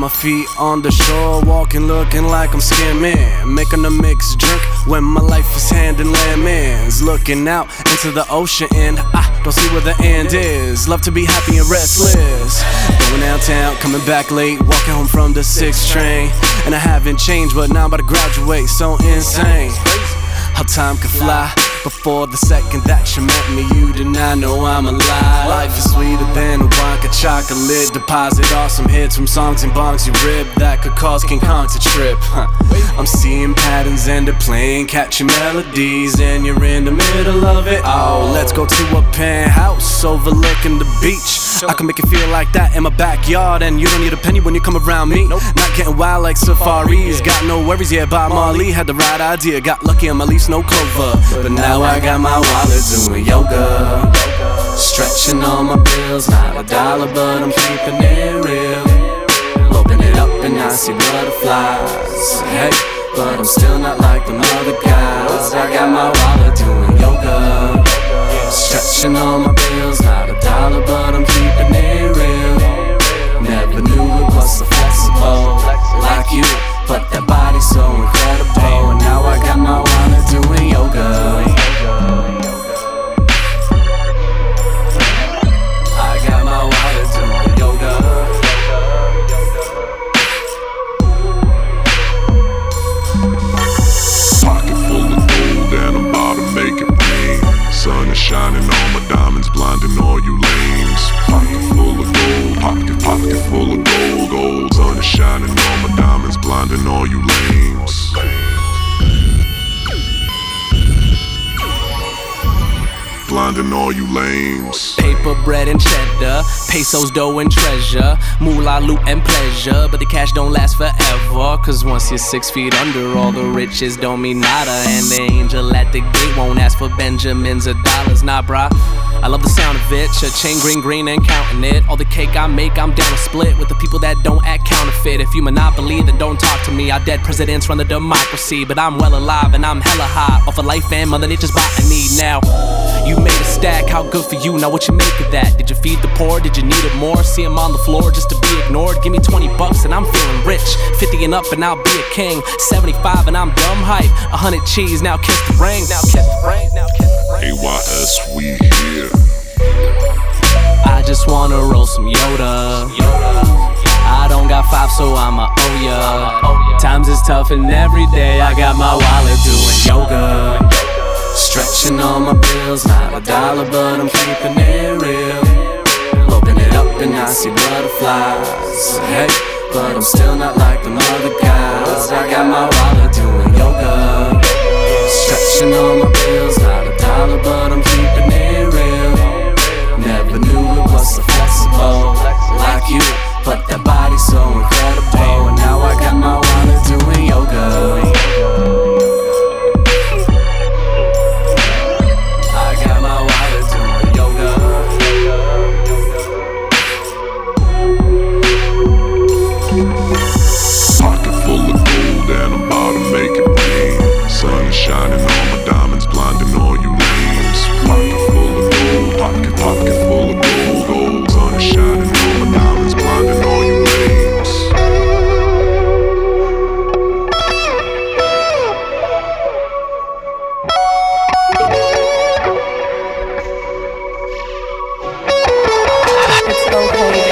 my feet on the shore, walking, looking like I'm skimming. Making a mixed drink when my life is handing lemons. Looking out into the ocean and I don't see where the end is. Love to be happy and restless. Going downtown, coming back late, walking home from the sixth train. And I haven't changed, but now I'm about to graduate, so insane. How time can fly. Before the second that you met me, you did not know I'm alive. Life is sweeter than a vodka chocolate deposit. Awesome hits from songs and bongs you rip that could cause King Kong to trip. Huh. I'm seeing patterns and they're playing catchy melodies, and you're in the middle of it. Oh, let's go to a penthouse overlooking the beach. I can make it feel like that in my backyard, and you don't need a penny when you come around me. Not getting wild like safaris, got no worries. Yeah, Bob Marley had the right idea. Got lucky on my leaves, no clover, but now. Now I got my wallet doing yoga. Stretching all my bills, not a dollar, but I'm keeping it real. Open it up and I see butterflies. Hey, but I'm still not like them other guys. I got my wallet doing yoga. Stretching on my blinding all you lames. Blinding all you lames. Paper, bread, and cheddar. Pesos, dough, and treasure. Moolah, loot, and pleasure. But the cash don't last forever. Cause once you're six feet under, all the riches don't mean nada. And the angel at the gate won't ask for Benjamins or dollars. Nah, brah. I love the sound it. Cha-ching, green, green, and counting it. All the cake I make, I'm down to split with the people that don't act counterfeit. If you monopoly, then don't talk to me. Our dead presidents run the democracy. But I'm well alive and I'm hella high. Off of life and Mother Nature's botany now. You made a stack, how good for you? Now what you make of that? Did you feed the poor? Did you need it more? See him on the floor just to be ignored? Give me 20 bucks and I'm feeling rich. 50 and up and I'll be a king. 75 and I'm dumb hype. 100 cheese, now kiss the ring. Now kiss the ring. Now kiss the ring. AYS, we here. Just wanna roll some Yoda. I don't got five, so I'ma owe ya. Times is tough, and every day I got my wallet doing yoga. Stretching all my bills, not a dollar, but I'm keeping it real. Open it up and I see butterflies. Hey, but I'm still not like them other guys. I got my wallet doing yoga. Stretching all my bills, not a dollar, but okay.